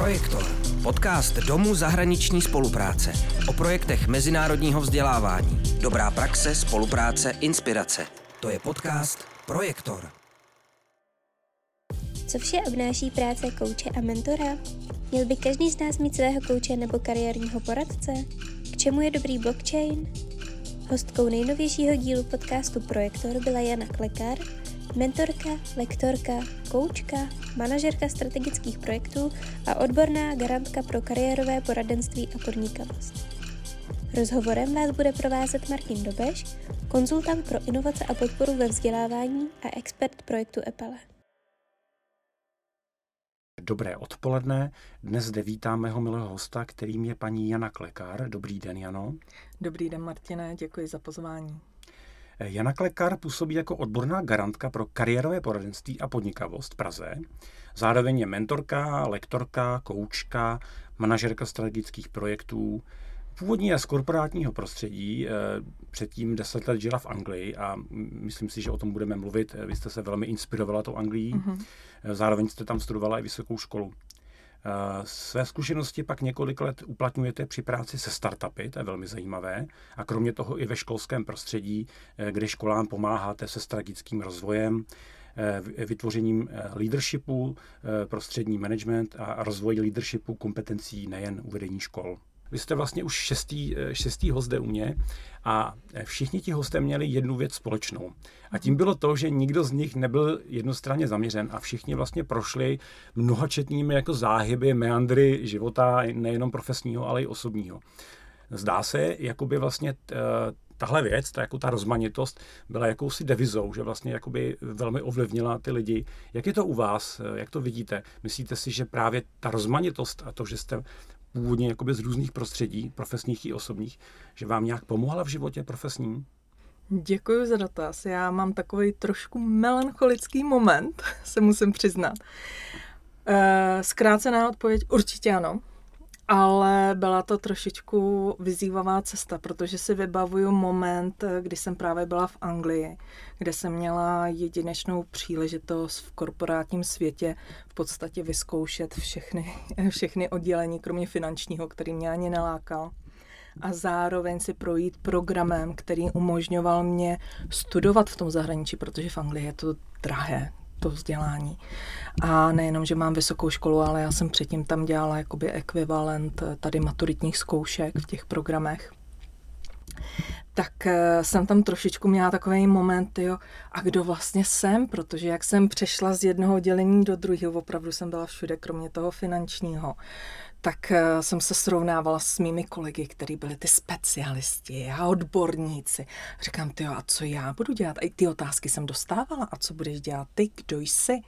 Projektor. Podcast Domu zahraniční spolupráce. O projektech mezinárodního vzdělávání. Dobrá praxe, spolupráce, inspirace. To je podcast Projektor. Co vše obnáší práce kouče a mentora? Měl by každý z nás mít svého kouče nebo kariérního poradce? K čemu je dobrý blockchain? Hostkou nejnovějšího dílu podcastu Projektor byla Jana Klekar, mentorka, lektorka, koučka, manažerka strategických projektů a odborná garantka pro kariérové poradenství a podnikavost. Rozhovorem vás bude provázet Martin Dobeš, konzultant pro inovace a podporu ve vzdělávání a expert projektu EPALE. Dobré odpoledne. Dnes zde vítám mého milého hosta, kterým je paní Jana Klekár. Dobrý den, Jano. Dobrý den, Martine, děkuji za pozvání. Jana Klekar působí jako odborná garantka pro kariérové poradenství a podnikavost v Praze. Zároveň je mentorka, lektorka, koučka, manažerka strategických projektů. Původně je z korporátního prostředí, eh, předtím deset let žila v Anglii a myslím si, že o tom budeme mluvit. Vy jste se velmi inspirovala tou Anglií, mm-hmm. zároveň jste tam studovala i vysokou školu. Eh, své zkušenosti pak několik let uplatňujete při práci se startupy, to je velmi zajímavé, a kromě toho i ve školském prostředí, eh, kde školám pomáháte se strategickým rozvojem, eh, vytvořením leadershipu, prostřední management a rozvoj leadershipu kompetencí nejen uvedení škol. Vy jste vlastně už šestý, eh, šestý host u mě a eh, všichni ti hosté měli jednu věc společnou. A tím bylo to, že nikdo z nich nebyl jednostranně zaměřen a všichni vlastně prošli mnohačetnými jako záhyby, meandry života, nejenom profesního, ale i osobního. Zdá se, jako by vlastně eh, tahle věc, ta, jako ta rozmanitost, byla jakousi devizou, že vlastně jakoby velmi ovlivnila ty lidi. Jak je to u vás? Jak to vidíte? Myslíte si, že právě ta rozmanitost a to, že jste původně jakoby z různých prostředí, profesních i osobních, že vám nějak pomohla v životě profesním? Děkuji za dotaz. Já mám takový trošku melancholický moment, se musím přiznat. Eh, zkrácená odpověď určitě ano ale byla to trošičku vyzývavá cesta, protože si vybavuju moment, kdy jsem právě byla v Anglii, kde jsem měla jedinečnou příležitost v korporátním světě v podstatě vyzkoušet všechny, všechny oddělení, kromě finančního, který mě ani nelákal. A zároveň si projít programem, který umožňoval mě studovat v tom zahraničí, protože v Anglii je to drahé, to vzdělání. A nejenom, že mám vysokou školu, ale já jsem předtím tam dělala jakoby ekvivalent tady maturitních zkoušek v těch programech tak eh, jsem tam trošičku měla takový moment, jo, a kdo vlastně jsem, protože jak jsem přešla z jednoho oddělení do druhého, opravdu jsem byla všude, kromě toho finančního, tak eh, jsem se srovnávala s mými kolegy, kteří byli ty specialisti a odborníci. Říkám, ty a co já budu dělat? A i ty otázky jsem dostávala. A co budeš dělat ty? Kdo jsi?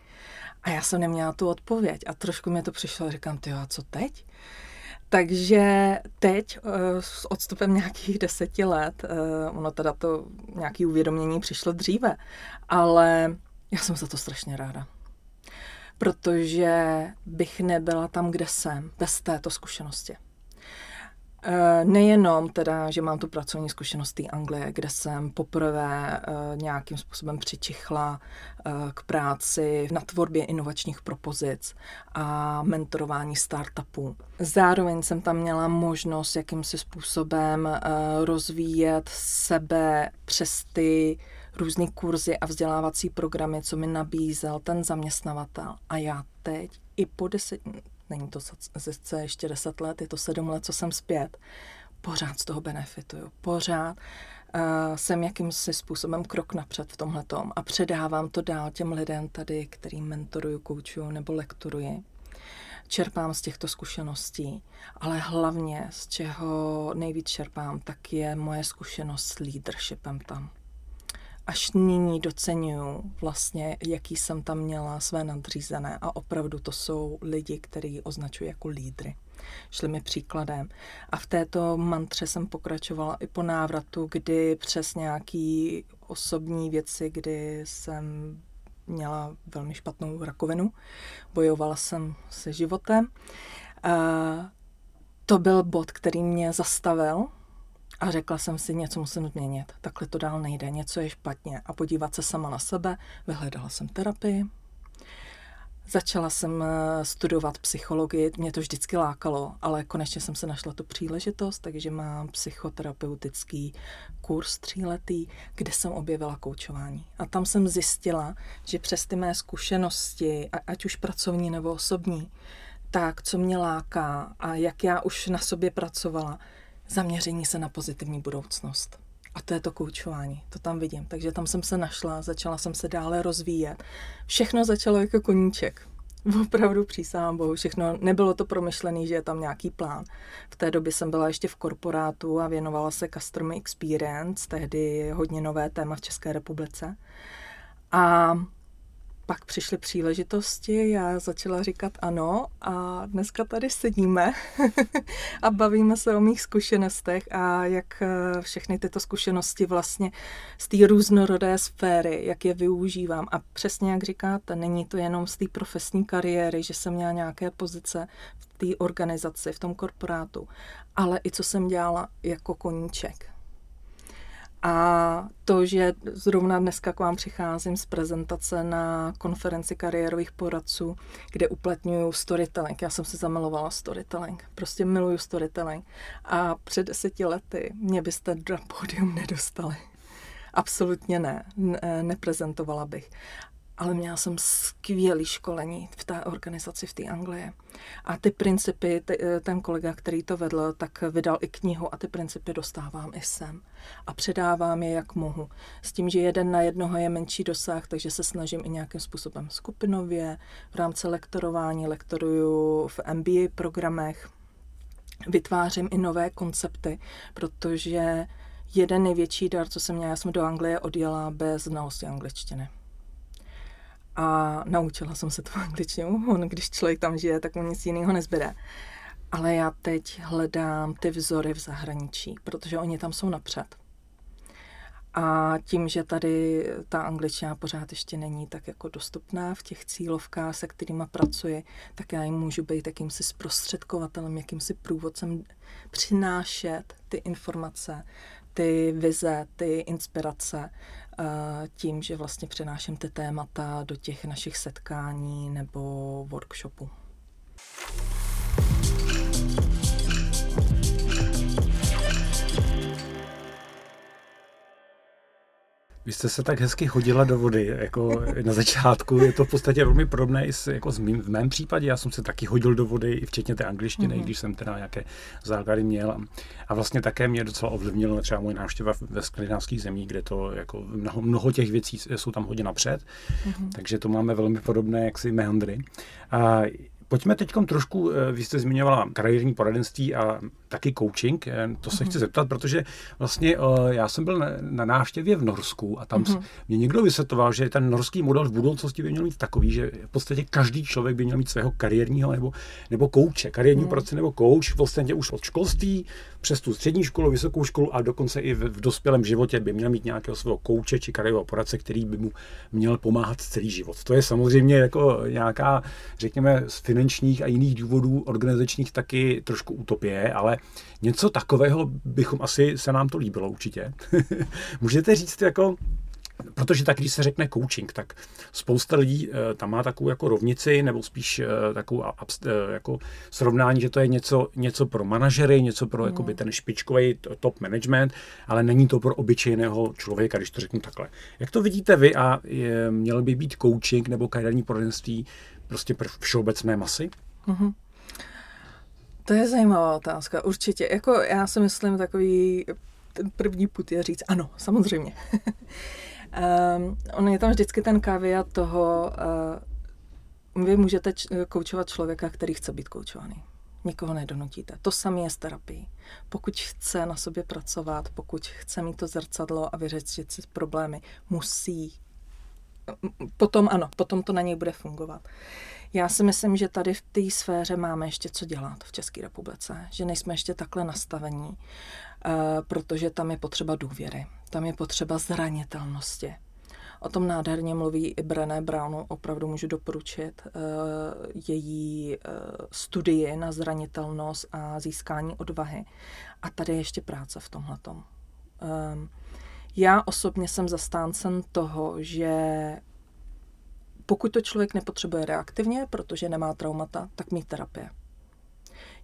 A já jsem neměla tu odpověď. A trošku mě to přišlo, říkám, ty a co teď? Takže teď eh, s odstupem nějakých deseti let, eh, ono teda to nějaké uvědomění přišlo dříve, ale já jsem za to strašně ráda protože bych nebyla tam, kde jsem, bez této zkušenosti. Eh, nejenom teda, že mám tu pracovní zkušenost té Anglie, kde jsem poprvé eh, nějakým způsobem přičichla eh, k práci na tvorbě inovačních propozic a mentorování startupů. Zároveň jsem tam měla možnost jakýmsi způsobem rozvíjet sebe přes ty různé kurzy a vzdělávací programy, co mi nabízel ten zaměstnavatel. A já teď i po deset, není to zase ještě deset let, je to sedm let, co jsem zpět, pořád z toho benefituju. Pořád uh, jsem jakýmsi způsobem krok napřed v tomhle a předávám to dál těm lidem tady, kterým mentoruju, koučuju nebo lektoruji. Čerpám z těchto zkušeností, ale hlavně z čeho nejvíc čerpám, tak je moje zkušenost s leadershipem tam až nyní docenuju vlastně, jaký jsem tam měla své nadřízené a opravdu to jsou lidi, který označuji jako lídry. Šli mi příkladem. A v této mantře jsem pokračovala i po návratu, kdy přes nějaký osobní věci, kdy jsem měla velmi špatnou rakovinu, bojovala jsem se životem. A to byl bod, který mě zastavil a řekla jsem si, něco musím změnit. Takhle to dál nejde, něco je špatně. A podívat se sama na sebe, vyhledala jsem terapii. Začala jsem eh, studovat psychologii, mě to vždycky lákalo, ale konečně jsem se našla tu příležitost, takže mám psychoterapeutický kurz tříletý, kde jsem objevila koučování. A tam jsem zjistila, že přes ty mé zkušenosti, ať už pracovní nebo osobní, tak, co mě láká a jak já už na sobě pracovala, zaměření se na pozitivní budoucnost. A to je to koučování, to tam vidím. Takže tam jsem se našla, začala jsem se dále rozvíjet. Všechno začalo jako koníček. Opravdu přísahám Bohu, všechno, nebylo to promyšlený, že je tam nějaký plán. V té době jsem byla ještě v korporátu a věnovala se Customer Experience, tehdy hodně nové téma v České republice. A pak přišly příležitosti, já začala říkat ano a dneska tady sedíme a bavíme se o mých zkušenostech a jak eh, všechny tyto zkušenosti vlastně z té různorodé sféry, jak je využívám. A přesně jak říkáte, není to jenom z té profesní kariéry, že jsem měla nějaké pozice v té organizaci, v tom korporátu, ale i co jsem dělala jako koníček. A to, že zrovna dneska k vám přicházím z prezentace na konferenci kariérových poradců, kde uplatňuju storytelling. Já jsem se zamilovala storytelling. Prostě miluju storytelling. A před deseti lety mě byste na pódium nedostali. Absolutně ne. ne neprezentovala bych ale měla jsem skvělé školení v té organizaci v té Anglii. A ty principy, eh, ten kolega, který to vedl, tak vydal i knihu a ty principy dostávám i sem. A předávám je, jak mohu. S tím, že jeden na jednoho je menší dosah, takže se snažím i nějakým způsobem skupinově, v rámci lektorování, lektoruju v MBA programech, vytvářím i nové koncepty, protože jeden největší dar, co jsem měla, já jsem do Anglie odjela bez znalosti angličtiny. A naučila jsem se to v angličtině. On, když člověk tam žije, tak mu nic jiného nezbyde. Ale já teď hledám ty vzory v zahraničí, protože oni tam jsou napřed. A tím, že tady ta angličtina pořád ještě není tak jako dostupná v těch cílovkách, se kterými pracuji, tak já jim můžu být jakýmsi zprostředkovatelem, jakýmsi průvodcem, přinášet ty informace, ty vize, ty inspirace tím, že vlastně přenáším ty témata do těch našich setkání nebo workshopů. Vy jste se tak hezky hodila do vody, jako na začátku. Je to v podstatě velmi podobné i s, jako s mým, v mém případě. Já jsem se taky hodil do vody, i včetně té angličtiny, mm-hmm. když jsem teda nějaké základy měl. A vlastně také mě docela ovlivnilo třeba moje návštěva ve skandinávských zemích, kde to jako mnoho, mnoho těch věcí jsou tam hodně napřed. Mm-hmm. Takže to máme velmi podobné jaksi meandry. A Pojďme teď trošku, eh, vy jste zmiňovala kariérní poradenství a taky coaching, eh, to se mm-hmm. chci zeptat, protože vlastně eh, já jsem byl na, na návštěvě v Norsku a tam mm-hmm. mě někdo vysvětloval, že ten norský model v budoucnosti by měl mít takový, že v podstatě každý člověk by měl mít svého kariérního nebo, nebo kouče, kariérní mm-hmm. poradce nebo kouč v podstatě už od školství přes tu střední školu, vysokou školu a dokonce i v, v dospělém životě by měl mít nějakého svého kouče či kariérového poradce, který by mu měl pomáhat celý život. To je samozřejmě jako nějaká, řekněme, z finančních a jiných důvodů organizačních taky trošku utopie, ale něco takového bychom asi, se nám to líbilo určitě. Můžete říct jako, Protože tak, když se řekne coaching, tak spousta lidí e, tam má takovou jako rovnici, nebo spíš e, takovou abst, e, jako srovnání, že to je něco, něco pro manažery, něco pro mm. jakoby ten špičkový top management, ale není to pro obyčejného člověka, když to řeknu takhle. Jak to vidíte vy a je, měl by být coaching nebo kariérní poradenství prostě pro všeobecné masy? Mm-hmm. To je zajímavá otázka, určitě. Jako já si myslím takový ten první put je říct ano, samozřejmě. um, on je tam vždycky ten kaviat toho, uh, vy můžete č- koučovat člověka, který chce být koučovaný. Nikoho nedonutíte. To samé je s terapií. Pokud chce na sobě pracovat, pokud chce mít to zrcadlo a vyřešit si problémy, musí. Potom ano, potom to na něj bude fungovat. Já si myslím, že tady v té sféře máme ještě co dělat v České republice, že nejsme ještě takhle nastavení, eh, protože tam je potřeba důvěry, tam je potřeba zranitelnosti. O tom nádherně mluví i Brené Brownu, opravdu můžu doporučit uh, její uh, studii na zranitelnost a získání odvahy. A tady je ještě práce v tomhletom. Um, já osobně jsem zastáncem toho, že pokud to člověk nepotřebuje reaktivně, protože nemá traumata, tak mít terapie.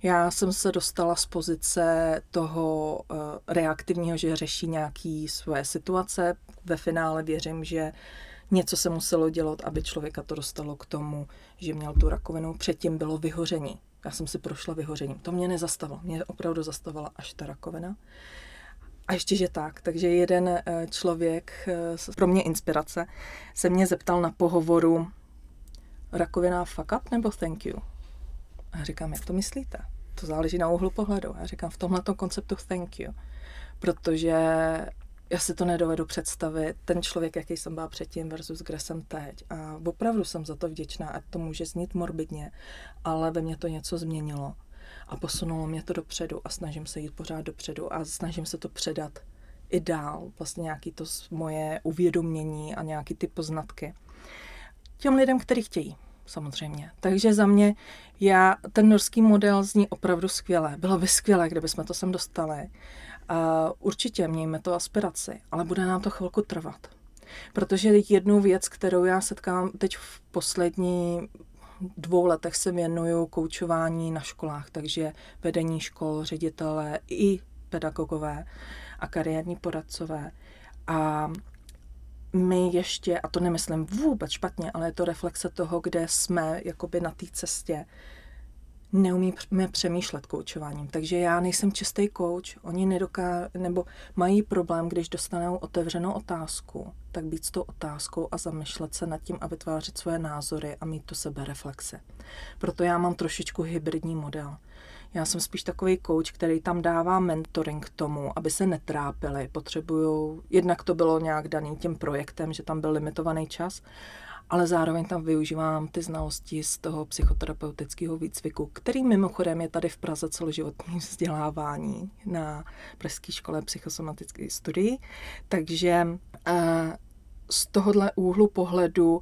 Já jsem se dostala z pozice toho uh, reaktivního, že řeší nějaký svoje situace. Ve finále věřím, že něco se muselo dělat, aby člověka to dostalo k tomu, že měl tu rakovinu. Předtím bylo vyhoření. Já jsem si prošla vyhořením. To mě nezastavilo. Mě opravdu zastavila až ta rakovina. A ještě, že tak. Takže jeden eh, člověk, eh, pro mě inspirace, se mě zeptal na pohovoru rakovina fuck up nebo thank you? A říkám, jak to myslíte? To záleží na úhlu pohledu. Já říkám, v tomhle konceptu thank you. Protože já si to nedovedu představit, ten člověk, jaký jsem byla předtím versus kde jsem teď. A opravdu jsem za to vděčná, ať to může znít morbidně, ale ve mně to něco změnilo a posunulo mě to dopředu a snažím se jít pořád dopředu a snažím se to předat i dál, vlastně nějaký to moje uvědomění a nějaký ty poznatky těm lidem, kteří chtějí samozřejmě. Takže za mě, já, ten norský model zní opravdu skvěle. Bylo by skvělé, kdyby jsme to sem dostali. Uh, určitě mějme to aspiraci, ale bude nám to chvilku trvat. Protože jednu věc, kterou já setkám teď v poslední dvou letech se věnuju koučování na školách, takže vedení škol, ředitele i pedagogové a kariérní poradcové. A my ještě, a to nemyslím vůbec špatně, ale je to reflexe toho, kde jsme jakoby na té cestě, neumíme přemýšlet koučováním. Takže já nejsem čistý kouč, oni nedoká, nebo mají problém, když dostanou otevřenou otázku, tak být s tou otázkou a zamýšlet se nad tím a vytvářet svoje názory a mít tu sebe reflexe. Proto já mám trošičku hybridní model. Já jsem spíš takový coach, který tam dává mentoring k tomu, aby se netrápili. Potřebují, jednak to bylo nějak daný tím projektem, že tam byl limitovaný čas, ale zároveň tam využívám ty znalosti z toho psychoterapeutického výcviku, který mimochodem je tady v Praze celoživotní vzdělávání na Pražské škole psychosomatické studii. Takže eh, z tohohle úhlu pohledu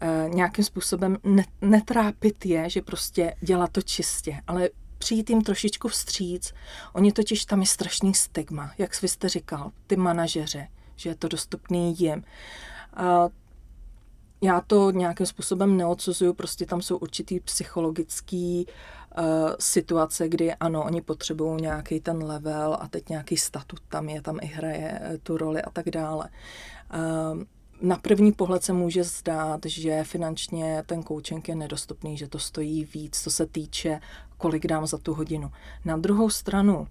eh, nějakým způsobem netrápit je, že prostě dělá to čistě, ale přijít jim trošičku vstříc. Oni totiž tam je strašný stigma, jak jste říkal, ty manažeře, že je to dostupný jim. Já to nějakým způsobem neodsuzuju, prostě tam jsou určitý psychologický uh, situace, kdy ano, oni potřebují nějaký ten level a teď nějaký statut tam je, tam i hraje uh, tu roli a tak dále. Uh, na první pohled se může zdát, že finančně ten coaching je nedostupný, že to stojí víc, co se týče, kolik dám za tu hodinu. Na druhou stranu,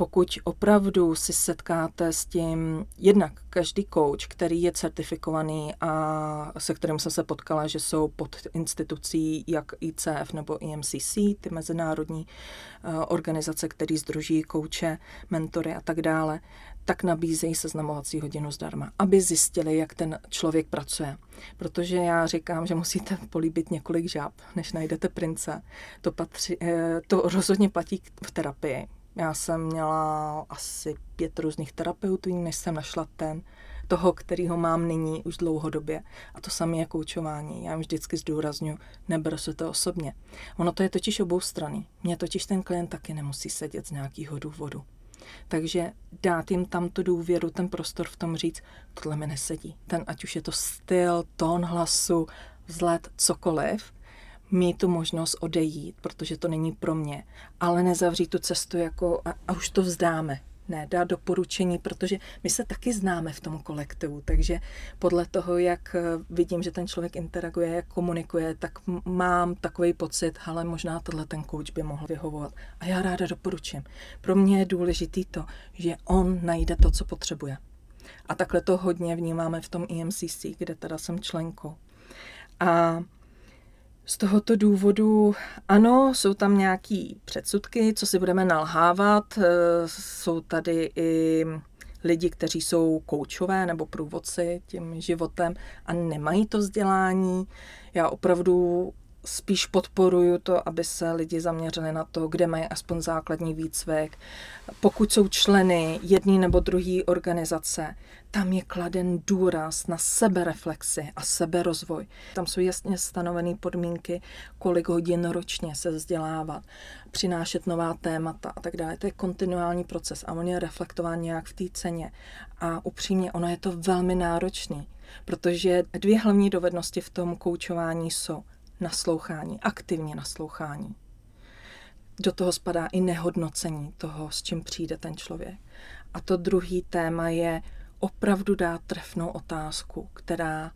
pokud opravdu si setkáte s tím, jednak každý coach, který je certifikovaný a se kterým jsem se potkala, že jsou pod institucí jak ICF nebo IMCC, ty mezinárodní uh, organizace, které združí kouče, mentory a tak dále, tak nabízejí seznamovací hodinu zdarma, aby zjistili, jak ten člověk pracuje. Protože já říkám, že musíte políbit několik žáb, než najdete prince. To, patří, eh, to rozhodně platí v terapii já jsem měla asi pět různých terapeutů, než jsem našla ten, toho, kterýho mám nyní už dlouhodobě. A to samé je koučování. Já jim vždycky zdůraznu, neberu se to osobně. Ono to je totiž obou strany. Mně totiž ten klient taky nemusí sedět z nějakého důvodu. Takže dát jim tam tu důvěru, ten prostor v tom říct, tohle mi nesedí. Ten, ať už je to styl, tón hlasu, vzhled, cokoliv, mít tu možnost odejít, protože to není pro mě, ale nezavřít tu cestu jako a, a už to vzdáme. Ne, dát doporučení, protože my se taky známe v tom kolektivu, takže podle toho, jak eh, vidím, že ten člověk interaguje, jak komunikuje, tak mám takový pocit, ale možná tenhle ten coach by mohl vyhovovat. A já ráda doporučím. Pro mě je důležitý to, že on najde to, co potřebuje. A takhle to hodně vnímáme v tom EMCC, kde teda jsem členkou. A z tohoto důvodu, ano, jsou tam nějaký předsudky, co si budeme nalhávat. Eh, jsou tady i lidi, kteří jsou koučové nebo průvodci tím životem a nemají to vzdělání. Já opravdu spíš podporuju to, aby se lidi zaměřili na to, kde mají aspoň základní výcvik. Pokud jsou členy jedné nebo druhé organizace, tam je kladen důraz na sebereflexi a seberozvoj. Tam jsou jasně stanovené podmínky, kolik hodin ročně se vzdělávat, přinášet nová témata a tak dále. To je kontinuální proces a on je reflektován nějak v té ceně. A upřímně, ono je to velmi náročný Protože dvě hlavní dovednosti v tom koučování jsou naslouchání, aktivně naslouchání. Do toho spadá i nehodnocení toho, s čím přijde ten člověk. A to druhý téma je opravdu dát trefnou otázku, která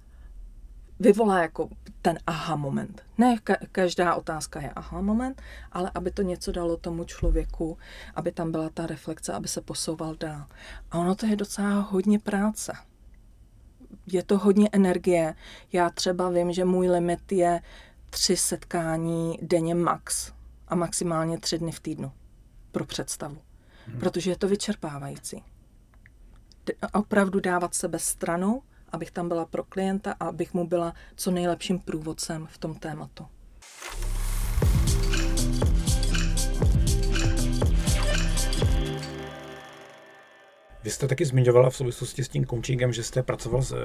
vyvolá jako ten aha moment. Ne každá otázka je aha moment, ale aby to něco dalo tomu člověku, aby tam byla ta reflexe, aby se posouval dál. A ono to je docela hodně práce. Je to hodně energie. Já třeba vím, že můj limit je tři setkání denně max a maximálně tři dny v týdnu pro představu. Hmm. Protože je to vyčerpávající. Opravdu dávat sebe stranou, abych tam byla pro klienta a abych mu byla co nejlepším průvodcem v tom tématu. Vy jste taky zmiňovala v souvislosti s tím coachingem, že jste pracoval se,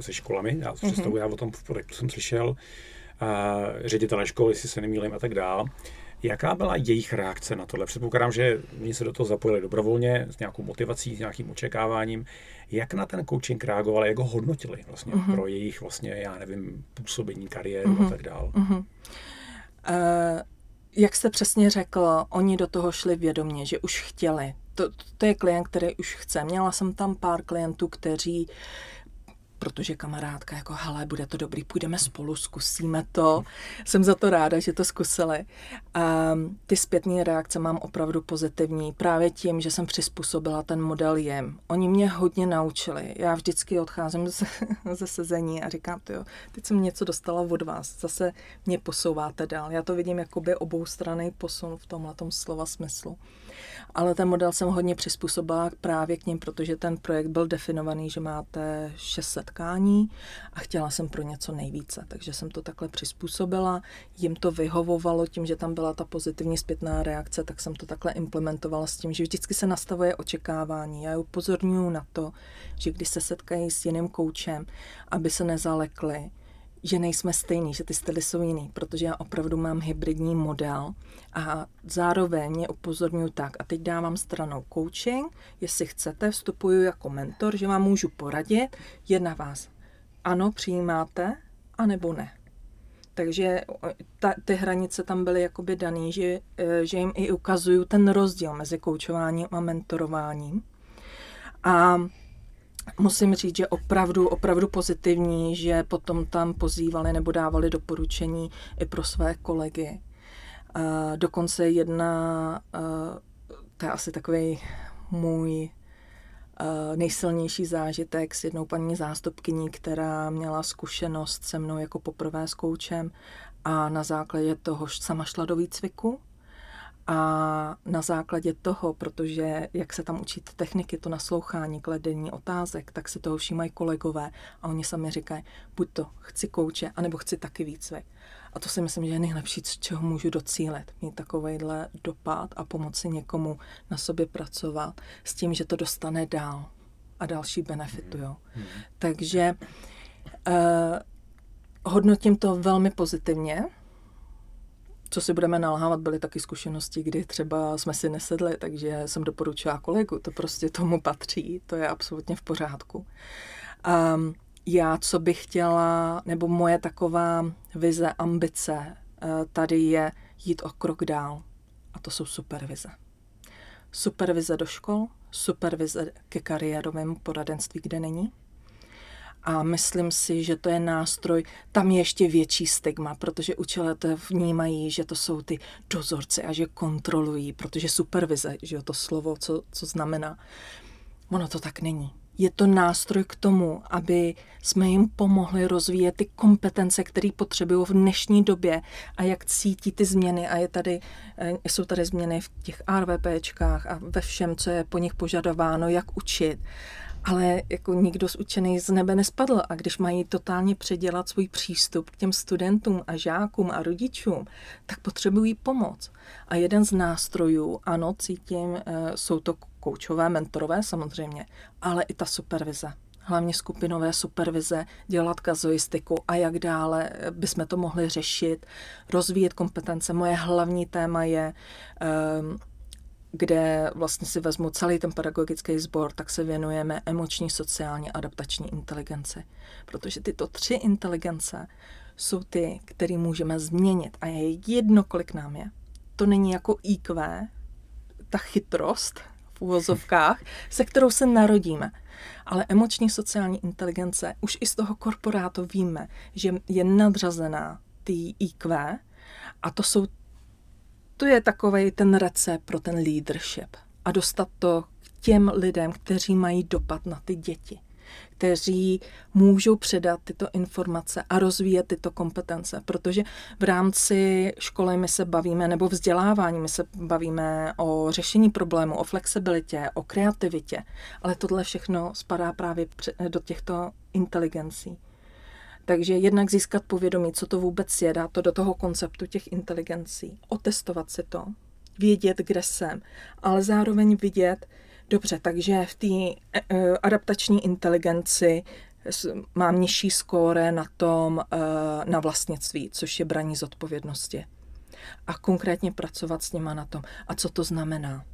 se školami, já mm-hmm. já o tom v projektu jsem slyšel, ředitele školy, jestli se nemýlím a tak dál. Jaká byla jejich reakce na tohle? Předpokládám, že oni se do toho zapojili dobrovolně, s nějakou motivací, s nějakým očekáváním. Jak na ten coaching reagovali, jak ho hodnotili vlastně uh-huh. pro jejich vlastně, já nevím, působení, kariéru uh-huh. a tak dál? Uh-huh. Uh, jak jste přesně řekl, oni do toho šli vědomě, že už chtěli. To, to je klient, který už chce. Měla jsem tam pár klientů, kteří uh, protože kamarádka jako, hele, bude to dobrý, půjdeme spolu, zkusíme to. Jsem za to ráda, že to zkusili. A ty zpětné reakce mám opravdu pozitivní, právě tím, že jsem přizpůsobila ten model jim. Oni mě hodně naučili. Já vždycky odcházím ze, ze sezení a říkám, jo, teď jsem něco dostala od vás, zase mě posouváte dál. Já to vidím jakoby oboustranný posun v tomhle slova smyslu ale ten model jsem hodně přizpůsobila právě k ním, protože ten projekt byl definovaný, že máte šest setkání a chtěla jsem pro něco nejvíce, takže jsem to takhle přizpůsobila. Jim to vyhovovalo tím, že tam byla ta pozitivní zpětná reakce, tak jsem to takhle implementovala s tím, že vždycky se nastavuje očekávání. Já upozorňuji na to, že když se setkají s jiným koučem, aby se nezalekli, že nejsme stejní, že ty styly jsou jiný, protože já opravdu mám hybridní model a zároveň mě upozorňuji tak, a teď dávám stranou coaching, jestli chcete, vstupuju jako mentor, že vám můžu poradit, je na vás. Ano, přijímáte, anebo ne. Takže ta, ty hranice tam byly jakoby daný, že, e, že jim i ukazuju ten rozdíl mezi koučováním a mentorováním. A musím říct, že opravdu, opravdu pozitivní, že potom tam pozývali nebo dávali doporučení i pro své kolegy. Uh, dokonce jedna, uh, to je asi takový můj uh, nejsilnější zážitek s jednou paní zástupkyní, která měla zkušenost se mnou jako poprvé s koučem a na základě toho sama šla do výcviku a na základě toho, protože jak se tam učí techniky, to naslouchání, kladení otázek, tak si toho všímají kolegové a oni sami říkají, buď to chci kouče, anebo chci taky výcvik. A to si myslím, že je nejlepší, z čeho můžu docílit. Mít takovýhle dopad a pomoci někomu na sobě pracovat s tím, že to dostane dál a další benefitu. Jo. Hmm. Takže eh, hodnotím to velmi pozitivně co si budeme nalhávat, byly taky zkušenosti, kdy třeba jsme si nesedli, takže jsem doporučila kolegu, to prostě tomu patří, to je absolutně v pořádku. A já, co bych chtěla, nebo moje taková vize, ambice eh, tady je jít o krok dál. A to jsou supervize. Supervize do škol, supervize ke kariérovému poradenství, kde není a myslím si, že to je nástroj, tam je ještě větší stigma, protože učitelé vnímají, že to jsou ty dozorci a že kontrolují, protože supervize, že jo, to slovo, co, co znamená. Ono to tak není. Je to nástroj k tomu, aby jsme jim pomohli rozvíjet ty kompetence, které potřebují v dnešní době a jak cítí ty změny. A je tady, eh, jsou tady změny v těch RVPčkách a ve všem, co je po nich požadováno, jak učit ale jako nikdo z učený z nebe nespadl a když mají totálně předělat svůj přístup k těm studentům a žákům a rodičům, tak potřebují pomoc. A jeden z nástrojů, ano, cítím, eh, jsou to koučové, mentorové samozřejmě, ale i ta supervize hlavně skupinové supervize, dělat kazuistiku a jak dále eh, bychom to mohli řešit, rozvíjet kompetence. Moje hlavní téma je um, kde vlastně si vezmu celý ten pedagogický sbor, tak se věnujeme emoční, sociální, adaptační inteligenci. Protože tyto tři inteligence jsou ty, které můžeme změnit a je jedno, kolik nám je. To není jako IQ, ta chytrost v uvozovkách, se kterou se narodíme. Ale emoční sociální inteligence, už i z toho korporátu víme, že je nadřazená tý IQ a to jsou to je takový ten recept pro ten leadership a dostat to k těm lidem, kteří mají dopad na ty děti kteří můžou předat tyto informace a rozvíjet tyto kompetence, protože v rámci školy my se bavíme, nebo vzdělávání, my se bavíme o řešení problému, o flexibilitě, o kreativitě, ale tohle všechno spadá právě do těchto inteligencí. Takže jednak získat povědomí, co to vůbec je, dát to do toho konceptu těch inteligencí, otestovat si to, vědět, kde jsem, ale zároveň vidět, dobře, takže v té e, e, adaptační inteligenci mám nižší skóre na tom, e, na vlastnictví, což je braní zodpovědnosti. A konkrétně pracovat s nima na tom. A co to znamená?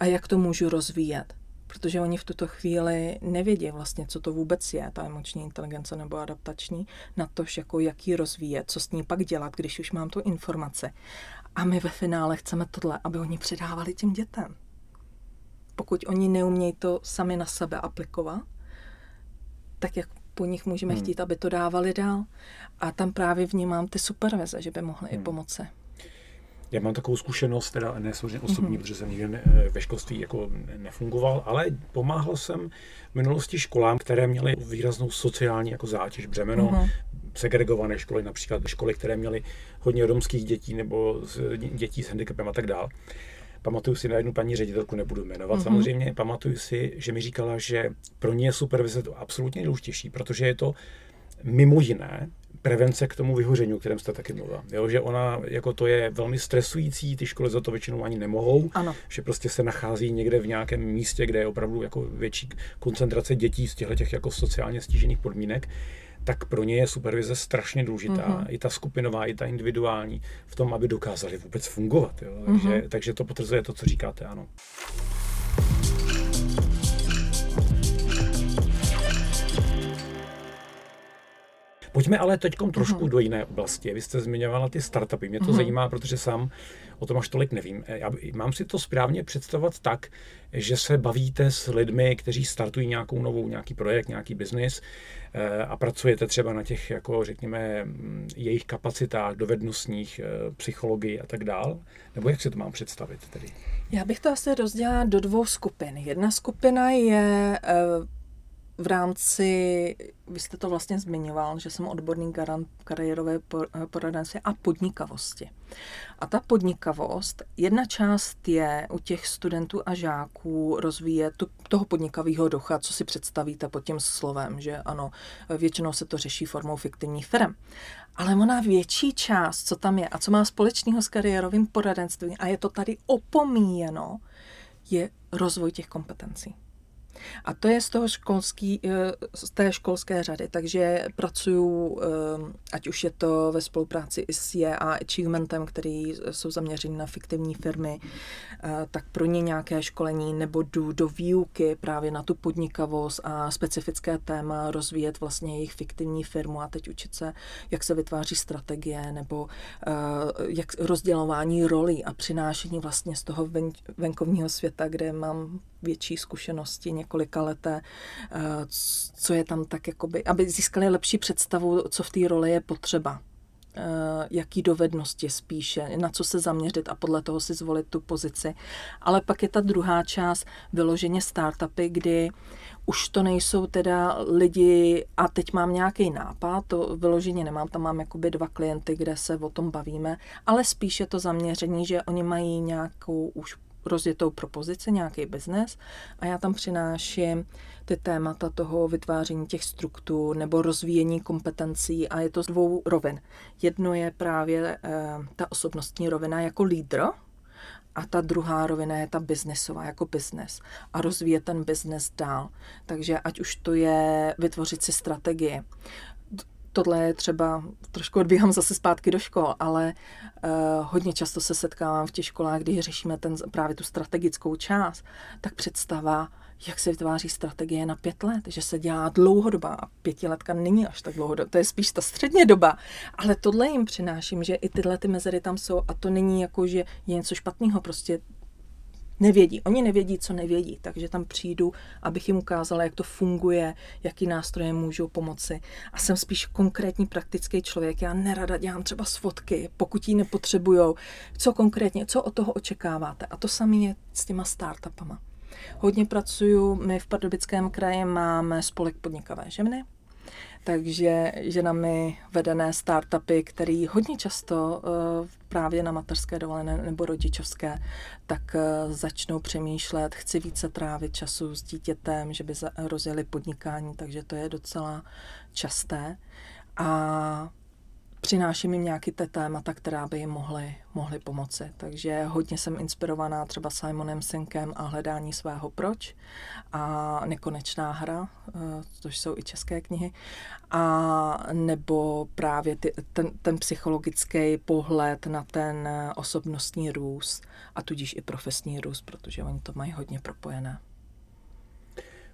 A jak to můžu rozvíjet? Protože oni v tuto chvíli nevědí vlastně, co to vůbec je, ta emoční inteligence nebo adaptační, na to, jako jak ji rozvíjet, co s ní pak dělat, když už mám tu informaci. A my ve finále chceme tohle, aby oni předávali těm dětem. Pokud oni neumějí to sami na sebe aplikovat, tak jak po nich můžeme hmm. chtít, aby to dávali dál. A tam právě vnímám ty supervize, že by mohly hmm. i pomoci. Já mám takovou zkušenost, teda ne samozřejmě osobní, mm-hmm. protože jsem nikdy ne, ve školství jako nefungoval, ale pomáhal jsem v minulosti školám, které měly výraznou sociální jako zátěž, břemeno, mm-hmm. segregované školy, například školy, které měly hodně romských dětí nebo dětí s handicapem a tak dále. Pamatuju si na jednu paní ředitelku, nebudu jmenovat mm-hmm. samozřejmě, pamatuju si, že mi říkala, že pro ně je supervize to absolutně nejdůležitější, protože je to mimo jiné prevence k tomu vyhoření, o kterém jste taky mluvila. Jo, že ona, jako to je velmi stresující, ty školy za to většinou ani nemohou, ano. že prostě se nachází někde v nějakém místě, kde je opravdu jako větší koncentrace dětí z těchto těch jako sociálně stížených podmínek tak pro ně je supervize strašně důležitá. Mm-hmm. I ta skupinová, i ta individuální, v tom, aby dokázali vůbec fungovat. Jo. Takže, mm-hmm. takže to potvrzuje to, co říkáte, ano. Pojďme ale teď trošku mm-hmm. do jiné oblasti. Vy jste zmiňovala ty startupy. Mě to mm-hmm. zajímá, protože sám o tom až tolik nevím. Já mám si to správně představovat tak, že se bavíte s lidmi, kteří startují nějakou novou, nějaký projekt, nějaký biznis e, a pracujete třeba na těch, jako řekněme, jejich kapacitách, dovednostních, e, psychologii a tak dál? Nebo jak si to mám představit tedy? Já bych to asi rozdělila do dvou skupin. Jedna skupina je v rámci, vy jste to vlastně zmiňoval, že jsem odborný garant kariérové poradenství a podnikavosti. A ta podnikavost, jedna část je u těch studentů a žáků rozvíjet tu, toho podnikavého ducha, co si představíte pod tím slovem, že ano, většinou se to řeší formou fiktivních firm. Ale ona větší část, co tam je a co má společného s kariérovým poradenstvím, a je to tady opomíjeno, je rozvoj těch kompetencí. A to je z, toho školský, eh, z té školské řady, takže pracuju, eh, ať už je to ve spolupráci i s JA Achievementem, který jsou zaměření na fiktivní firmy, eh, tak pro ně nějaké školení nebo jdu do výuky právě na tu podnikavost a specifické téma rozvíjet vlastně jejich fiktivní firmu a teď učit se, jak se vytváří strategie nebo jak rozdělování rolí a přinášení vlastně z toho ven, venkovního světa, kde mám větší zkušenosti několika leté, eh, co je tam tak, jakoby, aby získali lepší představu, co v té roli je potřeba eh, jaký dovednosti spíše, na co se zaměřit a podle toho si zvolit tu pozici. Ale pak je ta druhá část vyloženě startupy, kdy už to nejsou teda lidi a teď mám nějaký nápad, to vyloženě nemám, tam mám jakoby dva klienty, kde se o tom bavíme, ale spíše to zaměření, že oni mají nějakou už rozjetou propozici, nějaký biznes a já tam přináším ty témata toho vytváření těch struktur nebo rozvíjení kompetencí a je to z dvou rovin. Jedno je právě eh, ta osobnostní rovina jako lídr, a ta druhá rovina je ta biznesová, jako biznes. A rozvíjet ten biznes dál. Takže ať už to je vytvořit si strategii, tohle je třeba, trošku odbíhám zase zpátky do škol, ale uh, hodně často se setkávám v těch školách, kdy řešíme ten, právě tu strategickou část, tak představa, jak se vytváří strategie na pět let, že se dělá dlouhodoba a pětiletka není až tak dlouhodoba, to je spíš ta středně doba, ale tohle jim přináším, že i tyhle ty mezery tam jsou a to není jako, že je něco špatného, prostě nevědí. Oni nevědí, co nevědí, takže tam přijdu, abych jim ukázala, jak to funguje, jaký nástroje můžou pomoci. A jsem spíš konkrétní praktický člověk. Já nerada dělám třeba svodky, pokud ji nepotřebujou. Co konkrétně, co od toho očekáváte? A to samé je s těma startupama. Hodně pracuju, my v Pardubickém kraji máme spolek podnikavé ženy, takže ženami vedené startupy, které hodně často uh, právě na mateřské dovolené nebo rodičovské, tak uh, začnou přemýšlet, chci více trávit času s dítětem, že by rozjeli podnikání, takže to je docela časté. A přináším jim nějaký ty témata, která by jim mohly, mohly pomoci. Takže hodně jsem inspirovaná třeba Simonem Sinkem a hledání svého proč a nekonečná hra, eh, což jsou i české knihy, a nebo právě ty, ten, ten psychologický pohled na ten osobnostní růst a tudíž i profesní růst, protože oni to mají hodně propojené.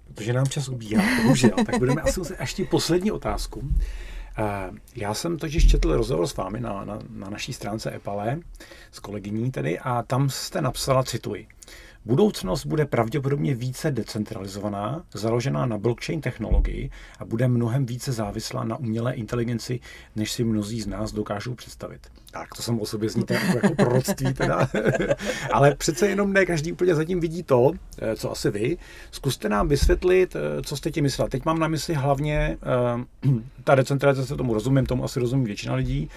Protože nám čas ubíhá, bohužel, tak budeme asi ještě poslední otázku. Já jsem totiž četl rozhovor s vámi na, na, na naší stránce Epale s kolegyní tedy a tam jste napsala, cituji, Budoucnost bude pravděpodobně více decentralizovaná, založená na blockchain technologii a bude mnohem více závislá na umělé inteligenci, než si mnozí z nás dokážou představit. Tak, to jsem o sobě zní jako, jako proroctví teda. Ale přece jenom ne každý úplně zatím vidí to, eh, co asi vy. Zkuste nám vysvětlit, eh, co jste tím myslel. Teď mám na mysli hlavně uh, ta decentralizace, tomu rozumím, tomu asi rozumí většina lidí,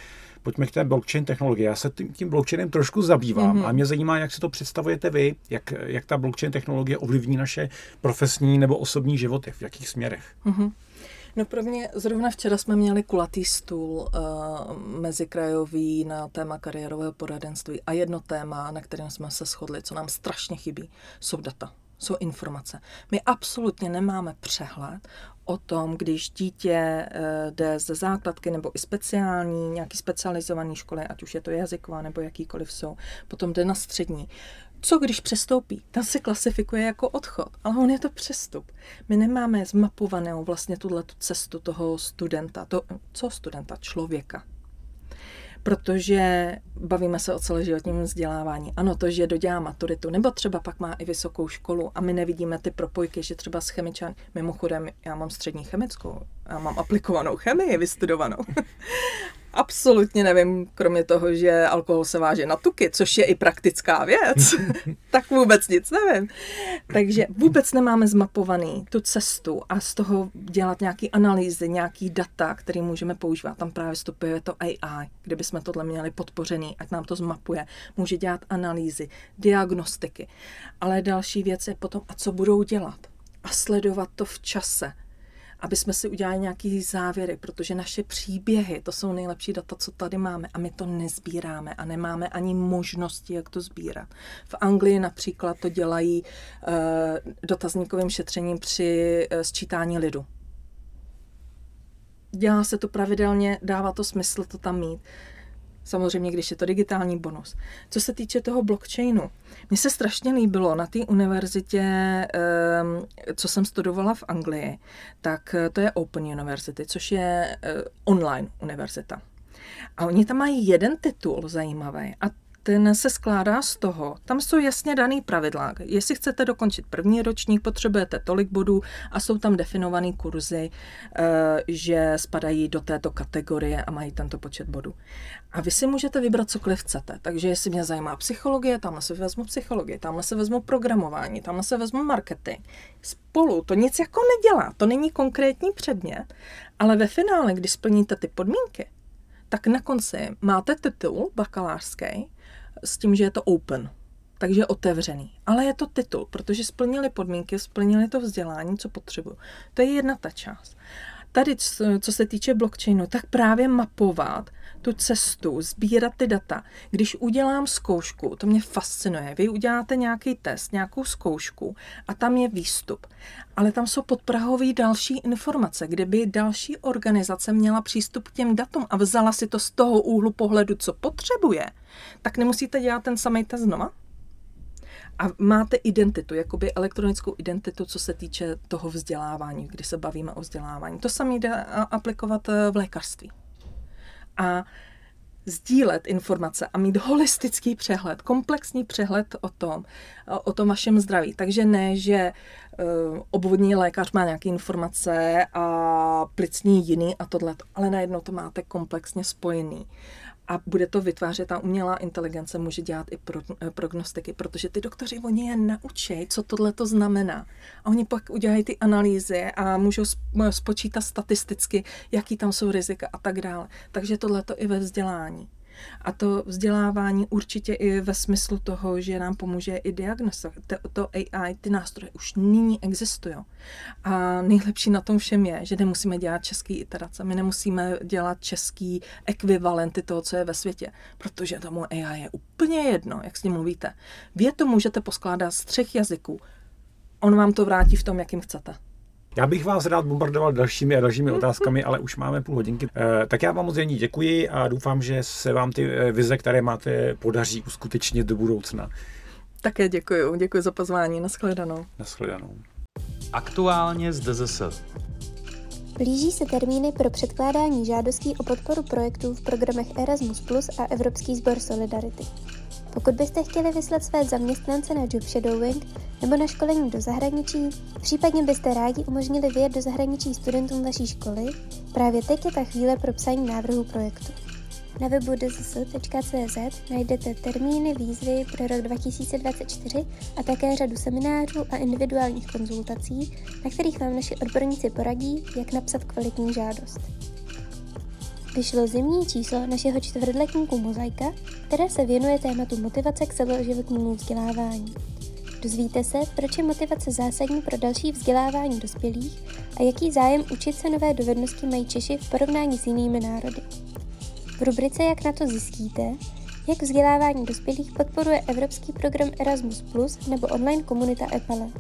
pojďme k té blockchain technologii. Já se tím, tím blockchainem trošku zabývám mm-hmm. a mě zajímá, jak si to představujete vy, jak, jak ta blockchain technologie ovlivní naše profesní nebo osobní životy, v jakých směrech. Mm-hmm. No pro mě zrovna včera jsme měli kulatý stůl uh, mezikrajový na téma kariérového poradenství a jedno téma, na kterém jsme se shodli, co nám strašně chybí, jsou data jsou informace. My absolutně nemáme přehled o tom, když dítě eh, jde ze základky nebo i speciální, nějaký specializovaný školy, ať už je to jazyková nebo jakýkoliv jsou, potom jde na střední. Co když přestoupí? Tam se klasifikuje jako odchod, ale on je to přestup. My nemáme zmapovanou vlastně tuhle cestu toho studenta, to, co studenta, člověka protože bavíme se o celoživotním vzdělávání. Ano, to, že dodělá maturitu, nebo třeba pak má i vysokou školu a my nevidíme ty propojky, že třeba s chemičan, mimochodem já mám střední chemickou, já mám aplikovanou chemii vystudovanou. absolutně nevím, kromě toho, že alkohol se váže na tuky, což je i praktická věc, tak vůbec nic nevím. Takže vůbec nemáme zmapovaný tu cestu a z toho dělat nějaký analýzy, nějaký data, které můžeme používat. Tam právě vstupuje to AI, kde bychom tohle měli podpořený, ať nám to zmapuje. Může dělat analýzy, diagnostiky. Ale další věc je potom, a co budou dělat? A sledovat to v čase aby jsme si udělali nějaký závěry, protože naše příběhy, to jsou nejlepší data, co tady máme a my to nezbíráme a nemáme ani možnosti, jak to sbírat. V Anglii například to dělají uh, dotazníkovým šetřením při uh, sčítání lidu. Dělá se to pravidelně, dává to smysl to tam mít. Samozřejmě, když je to digitální bonus. Co se týče toho blockchainu, mně se strašně líbilo na té univerzitě, ehm, co jsem studovala v Anglii, tak eh, to je Open University, což je eh, online univerzita. A oni tam mají jeden titul zajímavý a ten se skládá z toho, tam jsou jasně daný pravidla. Jestli chcete dokončit první ročník, potřebujete tolik bodů a jsou tam definované kurzy, eh, že spadají do této kategorie a mají tento počet bodů. A vy si můžete vybrat cokoliv chcete. Takže jestli mě zajímá psychologie, tamhle se vezmu psychologii, tamhle se vezmu programování, tamhle se vezmu marketing. Spolu to nic jako nedělá, to není konkrétní předmět, ale ve finále, když splníte ty podmínky, tak na konci máte titul bakalářský s tím, že je to open, takže otevřený. Ale je to titul, protože splnili podmínky, splnili to vzdělání, co potřebuju. To je jedna ta část. Tady, co se týče blockchainu, tak právě mapovat tu cestu, sbírat ty data. Když udělám zkoušku, to mě fascinuje, vy uděláte nějaký test, nějakou zkoušku a tam je výstup. Ale tam jsou podprahové další informace, kde by další organizace měla přístup k těm datům a vzala si to z toho úhlu pohledu, co potřebuje, tak nemusíte dělat ten samý test znova? A máte identitu, jakoby elektronickou identitu, co se týče toho vzdělávání, kdy se bavíme o vzdělávání. To samé jde aplikovat eh, v lékařství a sdílet informace a mít holistický přehled, komplexní přehled o tom, o tom vašem zdraví. Takže ne, že obvodní lékař má nějaké informace a plicní jiný a tohle, ale najednou to máte komplexně spojený a bude to vytvářet, ta umělá inteligence může dělat i pro, eh, prognostiky, protože ty doktoři, oni je naučí, co tohle to znamená. A oni pak udělají ty analýzy a můžou spočítat statisticky, jaký tam jsou rizika a tak dále. Takže tohle to i ve vzdělání. A to vzdělávání určitě i ve smyslu toho, že nám pomůže i diagnostika. To, AI, ty nástroje už nyní existují. A nejlepší na tom všem je, že nemusíme dělat český iterace, my nemusíme dělat český ekvivalenty toho, co je ve světě, protože tomu AI je úplně jedno, jak s ním mluvíte. Vy to můžete poskládat z třech jazyků, on vám to vrátí v tom, jakým chcete. Já bych vás rád bombardoval dalšími a dalšími otázkami, ale už máme půl hodinky. Eh, tak já vám moc děkuji a doufám, že se vám ty eh, vize, které máte, podaří uskutečnit do budoucna. Také děkuji. Děkuji za pozvání. Naschledanou. Naschledanou. Aktuálně z DZS. Blíží se termíny pro předkládání žádostí o podporu projektů v programech Erasmus Plus a Evropský sbor Solidarity. Pokud byste chtěli vyslat své zaměstnance na job shadowing nebo na školení do zahraničí, případně byste rádi umožnili vyjet do zahraničí studentům vaší školy, právě teď je ta chvíle pro psaní návrhu projektu. Na webu dzs.cz najdete termíny výzvy pro rok 2024 a také řadu seminářů a individuálních konzultací, na kterých vám naši odborníci poradí, jak napsat kvalitní žádost vyšlo zimní číslo našeho čtvrtletníku Mozaika, které se věnuje tématu motivace k celoživotnímu vzdělávání. Dozvíte se, proč je motivace zásadní pro další vzdělávání dospělých a jaký zájem učit se nové dovednosti mají Češi v porovnání s jinými národy. V rubrice Jak na to zjistíte, jak vzdělávání dospělých podporuje evropský program Erasmus Plus nebo online komunita EPALE.